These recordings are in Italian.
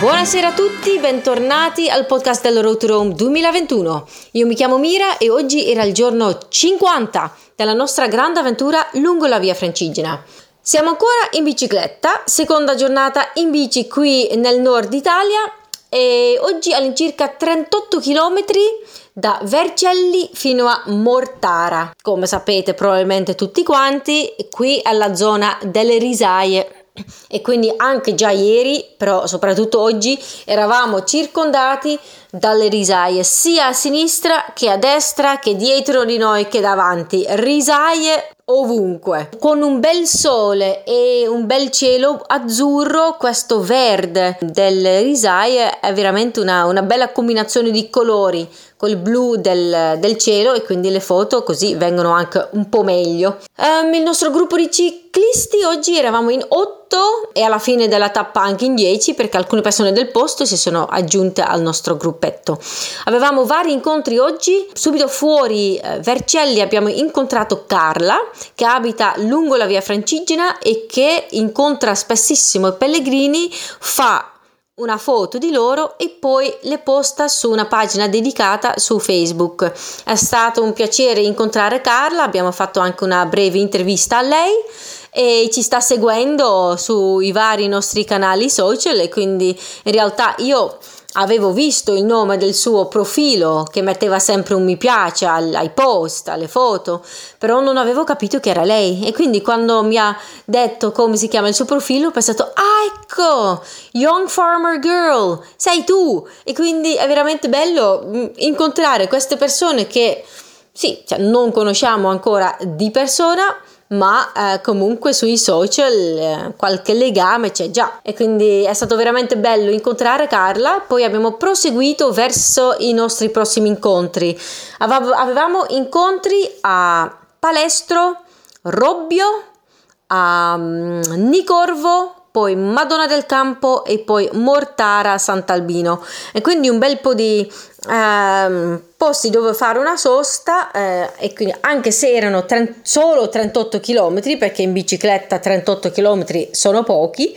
Buonasera a tutti, bentornati al podcast del Road to Rome 2021. Io mi chiamo Mira e oggi era il giorno 50 della nostra grande avventura lungo la via Francigena. Siamo ancora in bicicletta, seconda giornata in bici qui nel nord Italia e oggi all'incirca 38 km da Vercelli fino a Mortara. Come sapete probabilmente tutti quanti, qui alla zona delle risaie e quindi anche già ieri, però soprattutto oggi, eravamo circondati dalle risaie sia a sinistra che a destra che dietro di noi che davanti. Risaie ovunque. Con un bel sole e un bel cielo azzurro, questo verde delle risaie è veramente una, una bella combinazione di colori col blu del, del, cielo e quindi le foto così vengono anche un po' meglio. Um, il nostro gruppo di ciclisti oggi eravamo in 8 e alla fine della tappa anche in 10 perché alcune persone del posto si sono aggiunte al nostro gruppetto. Avevamo vari incontri oggi, subito fuori eh, Vercelli abbiamo incontrato Carla che abita lungo la via Francigena e che incontra spessissimo i pellegrini, fa una foto di loro e poi le posta su una pagina dedicata su Facebook. È stato un piacere incontrare Carla, abbiamo fatto anche una breve intervista a lei e ci sta seguendo sui vari nostri canali social e quindi in realtà io avevo visto il nome del suo profilo che metteva sempre un mi piace ai post, alle foto, però non avevo capito che era lei. E quindi quando mi ha detto come si chiama il suo profilo ho pensato ah ecco Young Farmer Girl sei tu! E quindi è veramente bello mm, incontrare queste persone che sì, cioè non conosciamo ancora di persona ma eh, comunque sui social eh, qualche legame c'è già. E quindi è stato veramente bello incontrare Carla. Poi abbiamo proseguito verso i nostri prossimi incontri. Avevamo incontri a Palestro Robbio a um, Nicorvo poi Madonna del Campo e poi Mortara Sant'Albino. E quindi un bel po' di eh, posti dove fare una sosta eh, e quindi anche se erano 30, solo 38 km perché in bicicletta 38 km sono pochi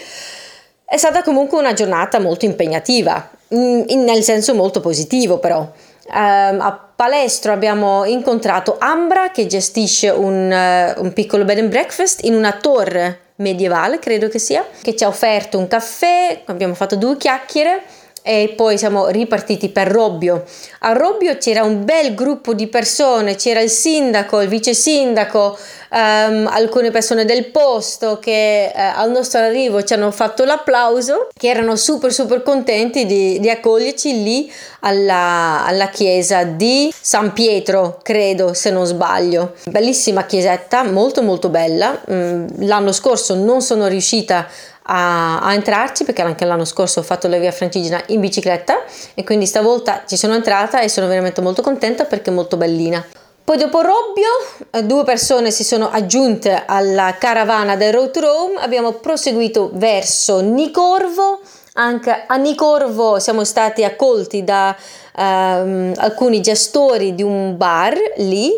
è stata comunque una giornata molto impegnativa in, in, nel senso molto positivo però. Eh, a Palestro abbiamo incontrato Ambra che gestisce un, uh, un piccolo bed and breakfast in una torre medievale, credo che sia, che ci ha offerto un caffè, abbiamo fatto due chiacchiere e poi siamo ripartiti per Robbio. A Robbio c'era un bel gruppo di persone, c'era il sindaco, il vice sindaco, um, alcune persone del posto che uh, al nostro arrivo ci hanno fatto l'applauso, che erano super super contenti di, di accoglierci lì alla, alla, chiesa di San Pietro, credo se non sbaglio. Bellissima chiesetta, molto molto bella. Um, l'anno scorso non sono riuscita a, a, entrarci perché anche l'anno scorso ho fatto la via Francigena in bicicletta e quindi stavolta ci sono entrata e sono veramente molto contenta perché è molto bellina. Poi dopo Robbio eh, due persone si sono aggiunte alla caravana del Road to Rome, abbiamo proseguito verso Nicorvo, anche a Nicorvo siamo stati accolti da um, alcuni gestori di un bar lì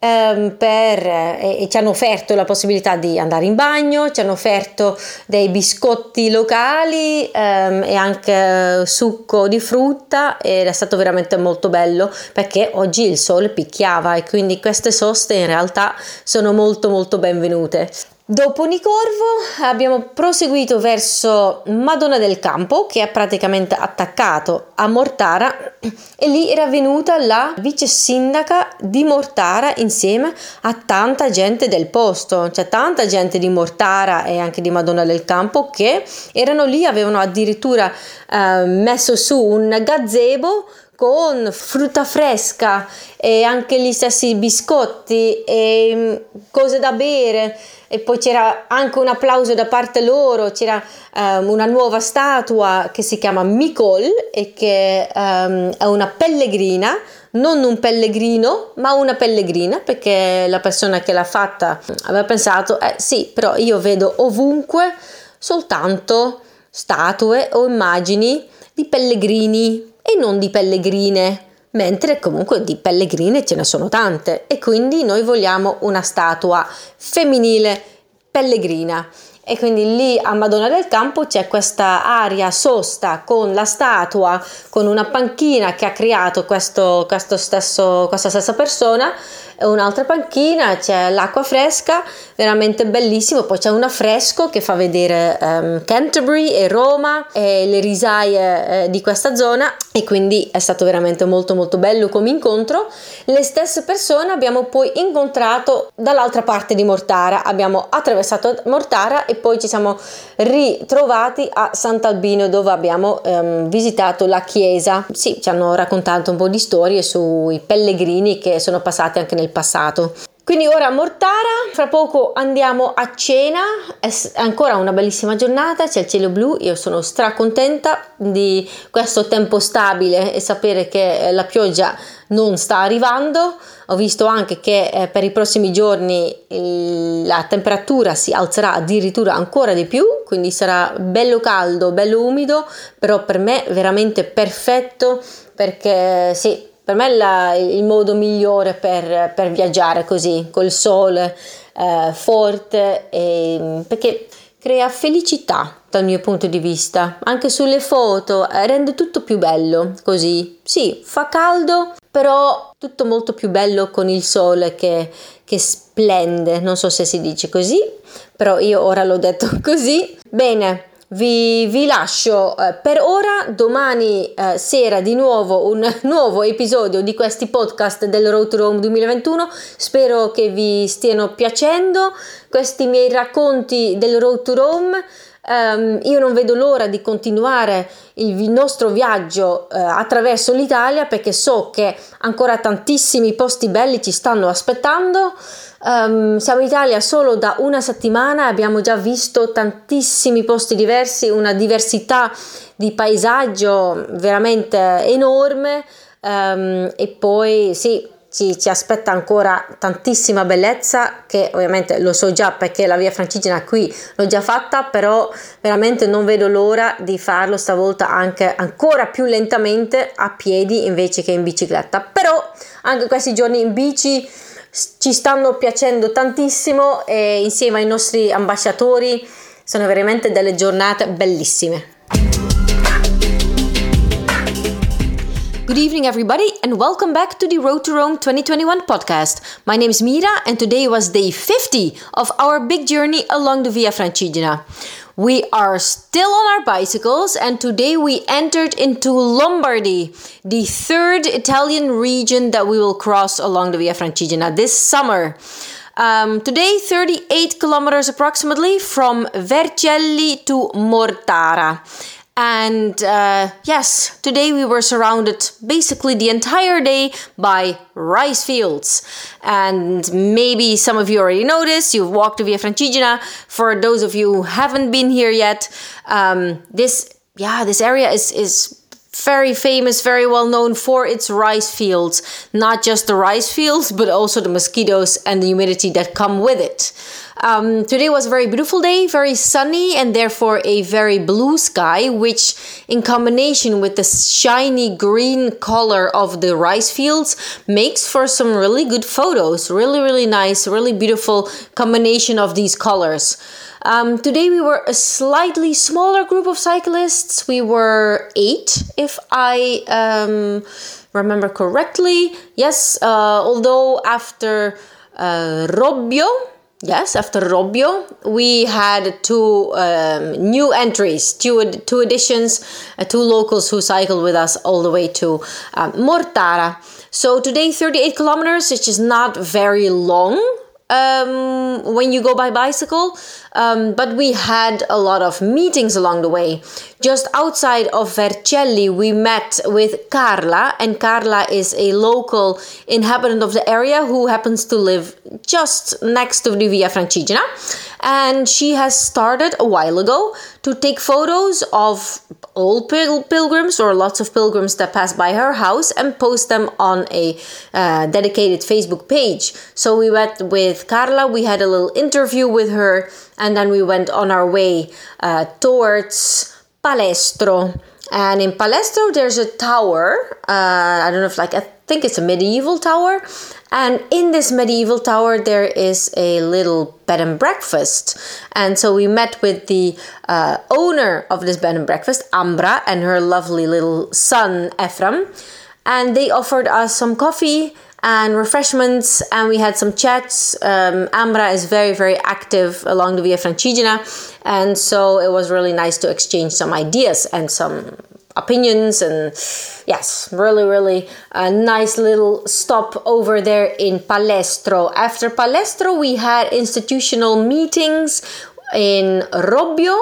ehm, per, e, e, ci hanno offerto la possibilità di andare in bagno, ci hanno offerto dei biscotti locali ehm, e anche succo di frutta ed è stato veramente molto bello perché oggi il sole picchiava e quindi queste soste in realtà sono molto molto benvenute. Dopo Nicorvo abbiamo proseguito verso Madonna del Campo che è praticamente attaccato a Mortara e lì era venuta la vice sindaca di Mortara insieme a tanta gente del posto, cioè tanta gente di Mortara e anche di Madonna del Campo che erano lì, avevano addirittura eh, messo su un gazebo con frutta fresca e anche gli stessi biscotti e mm, cose da bere. E poi c'era anche un applauso da parte loro, c'era um, una nuova statua che si chiama Micol e che um, è una pellegrina, non un pellegrino, ma una pellegrina, perché la persona che l'ha fatta aveva pensato, eh sì, però io vedo ovunque soltanto statue o immagini di pellegrini e non di pellegrine mentre comunque di pellegrine ce ne sono tante e quindi noi vogliamo una statua femminile pellegrina. e quindi lì a Madonna del Campo c'è questa area sosta con la statua, con una panchina che ha creato questo, questo stesso, questa stessa persona un'altra panchina, c'è l'acqua fresca, veramente bellissimo, poi c'è un affresco che fa vedere um, Canterbury e Roma e le risaie eh, di questa zona e quindi è stato veramente molto molto bello come incontro. Le stesse persone abbiamo poi incontrato dall'altra parte di Mortara, abbiamo attraversato Mortara e poi ci siamo ritrovati a Sant'Albino dove abbiamo um, visitato la chiesa. Sì, ci hanno raccontato un po' di storie sui pellegrini che sono passati anche nel passato. Quindi ora Mortara, fra poco andiamo a cena, è ancora una bellissima giornata, c'è il cielo blu, io sono stracontenta di questo tempo stabile e sapere che eh, la pioggia non sta arrivando. Ho visto anche che eh, per i prossimi giorni la temperatura si alzerà addirittura ancora di più, quindi sarà bello caldo, bello umido, però per me veramente perfetto perché sì, per me la, il modo migliore per, per, viaggiare così, col sole eh, forte, e, perché crea felicità dal mio punto di vista. Anche sulle foto eh, rende tutto più bello così. Sì, fa caldo, però tutto molto più bello con il sole che, che splende. Non so se si dice così, però io ora l'ho detto così. Bene, vi, vi lascio eh, per ora, domani eh, sera di nuovo un nuovo episodio di questi podcast del Road to Rome 2021. Spero che vi stiano piacendo questi miei racconti del Road to Rome. Um, io non vedo l'ora di continuare il nostro viaggio uh, attraverso l'Italia perché so che ancora tantissimi posti belli ci stanno aspettando. Um, siamo in Italia solo da una settimana, abbiamo già visto tantissimi posti diversi, una diversità di paesaggio veramente enorme. Um, e poi sì, ci, ci, aspetta ancora tantissima bellezza che ovviamente lo so già perché la via francigena qui l'ho già fatta però veramente non vedo l'ora di farlo stavolta anche ancora più lentamente a piedi invece che in bicicletta. Però anche questi giorni in bici ci stanno piacendo tantissimo e insieme ai nostri ambasciatori sono veramente delle giornate bellissime. Good evening, everybody, and welcome back to the Road to Rome 2021 podcast. My name is Mira, and today was day 50 of our big journey along the Via Francigena. We are still on our bicycles, and today we entered into Lombardy, the third Italian region that we will cross along the Via Francigena this summer. Um, today, 38 kilometers approximately from Vercelli to Mortara. And uh, yes, today we were surrounded basically the entire day by rice fields. And maybe some of you already noticed, you've walked to Via Francigena. For those of you who haven't been here yet, um, this yeah, this area is is very famous, very well known for its rice fields. Not just the rice fields, but also the mosquitoes and the humidity that come with it. Um, today was a very beautiful day, very sunny, and therefore a very blue sky, which, in combination with the shiny green color of the rice fields, makes for some really good photos. Really, really nice, really beautiful combination of these colors. Um, today we were a slightly smaller group of cyclists. We were eight, if I um, remember correctly. Yes, uh, although after uh, Robbio, Yes, after Robbio, we had two um, new entries, two, two additions, uh, two locals who cycled with us all the way to uh, Mortara. So today, 38 kilometers, which is not very long um, when you go by bicycle, um, but we had a lot of meetings along the way. Just outside of Vercelli, we met with Carla, and Carla is a local inhabitant of the area who happens to live just next to the Via Francigena. And she has started a while ago to take photos of old pil- pilgrims or lots of pilgrims that pass by her house and post them on a uh, dedicated Facebook page. So we met with Carla, we had a little interview with her, and then we went on our way uh, towards Palestro. And in Palestro, there's a tower. Uh, I don't know if like I think it's a medieval tower, And in this medieval tower, there is a little bed and breakfast. And so we met with the uh, owner of this bed and breakfast, Ambra, and her lovely little son, Ephraim. And they offered us some coffee and refreshments, and we had some chats. Um, Ambra is very, very active along the Via Francigena, and so it was really nice to exchange some ideas and some opinions and yes really really a nice little stop over there in palestro after palestro we had institutional meetings in robbio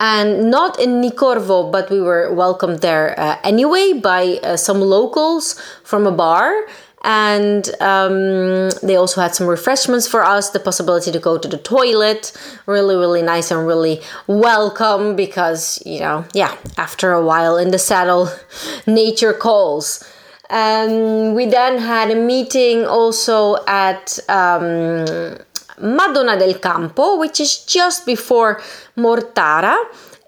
and not in Nicorvo, but we were welcomed there uh, anyway by uh, some locals from a bar and um, they also had some refreshments for us the possibility to go to the toilet. Really really nice and really welcome because you know yeah after a while in the saddle nature calls. Um, we then had a meeting also at um, Madonna del Campo, which is just before Mortara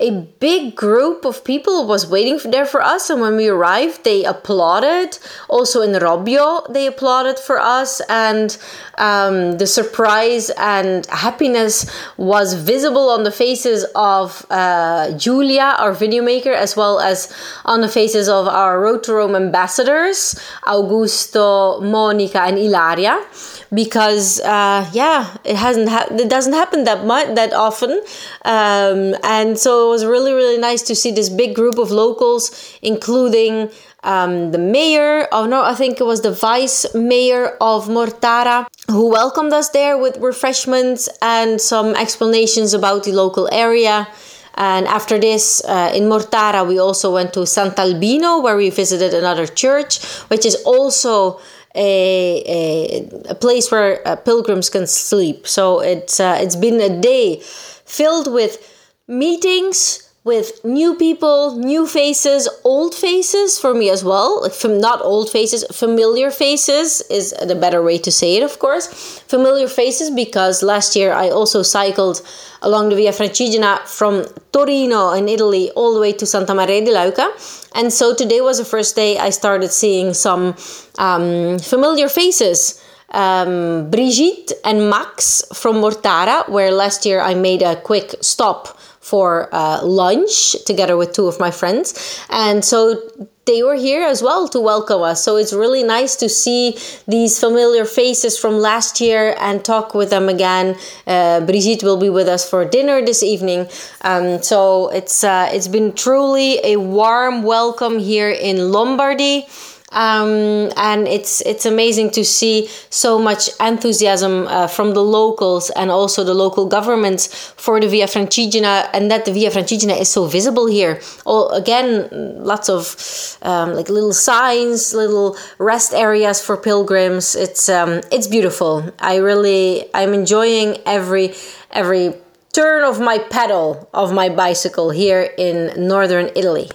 a big group of people was waiting there for us and when we arrived they applauded. Also in robbio they applauded for us and um, the surprise and happiness was visible on the faces of uh, julia our video maker as well as on the faces of our road to rome ambassadors augusto monica and ilaria because uh, yeah it hasn't ha- it doesn't happen that much that often. Um, and so was really really nice to see this big group of locals including um, the mayor of no I think it was the vice mayor of Mortara who welcomed us there with refreshments and some explanations about the local area and after this, uh, in Mortara, we also went to Sant'Albino, where we visited another church, which is also a, a, a place where uh, pilgrims can sleep. So it's uh, it's been a day filled with meetings with new people, new faces, old faces for me as well. Like from not old faces, familiar faces is the better way to say it, of course. Familiar faces because last year I also cycled along the Via Francigena from Torino in Italy all the way to Santa Maria di Leuca. And so today was the first day I started seeing some um, familiar faces. Um, Brigitte and Max from Mortara, where last year I made a quick stop for uh, lunch together with two of my friends. And so they were here as well to welcome us. So it's really nice to see these familiar faces from last year and talk with them again. Uh, Brigitte will be with us for dinner this evening. Um, so it's uh, it's been truly a warm welcome here in Lombardy um, and it's it's amazing to see so much enthusiasm uh, from the locals and also the local governments for the Via Francigena, and that the Via Francigena is so visible here. All again, lots of um, like little signs, little rest areas for pilgrims. It's um, it's beautiful. I really I'm enjoying every every turn of my pedal of my bicycle here in northern Italy.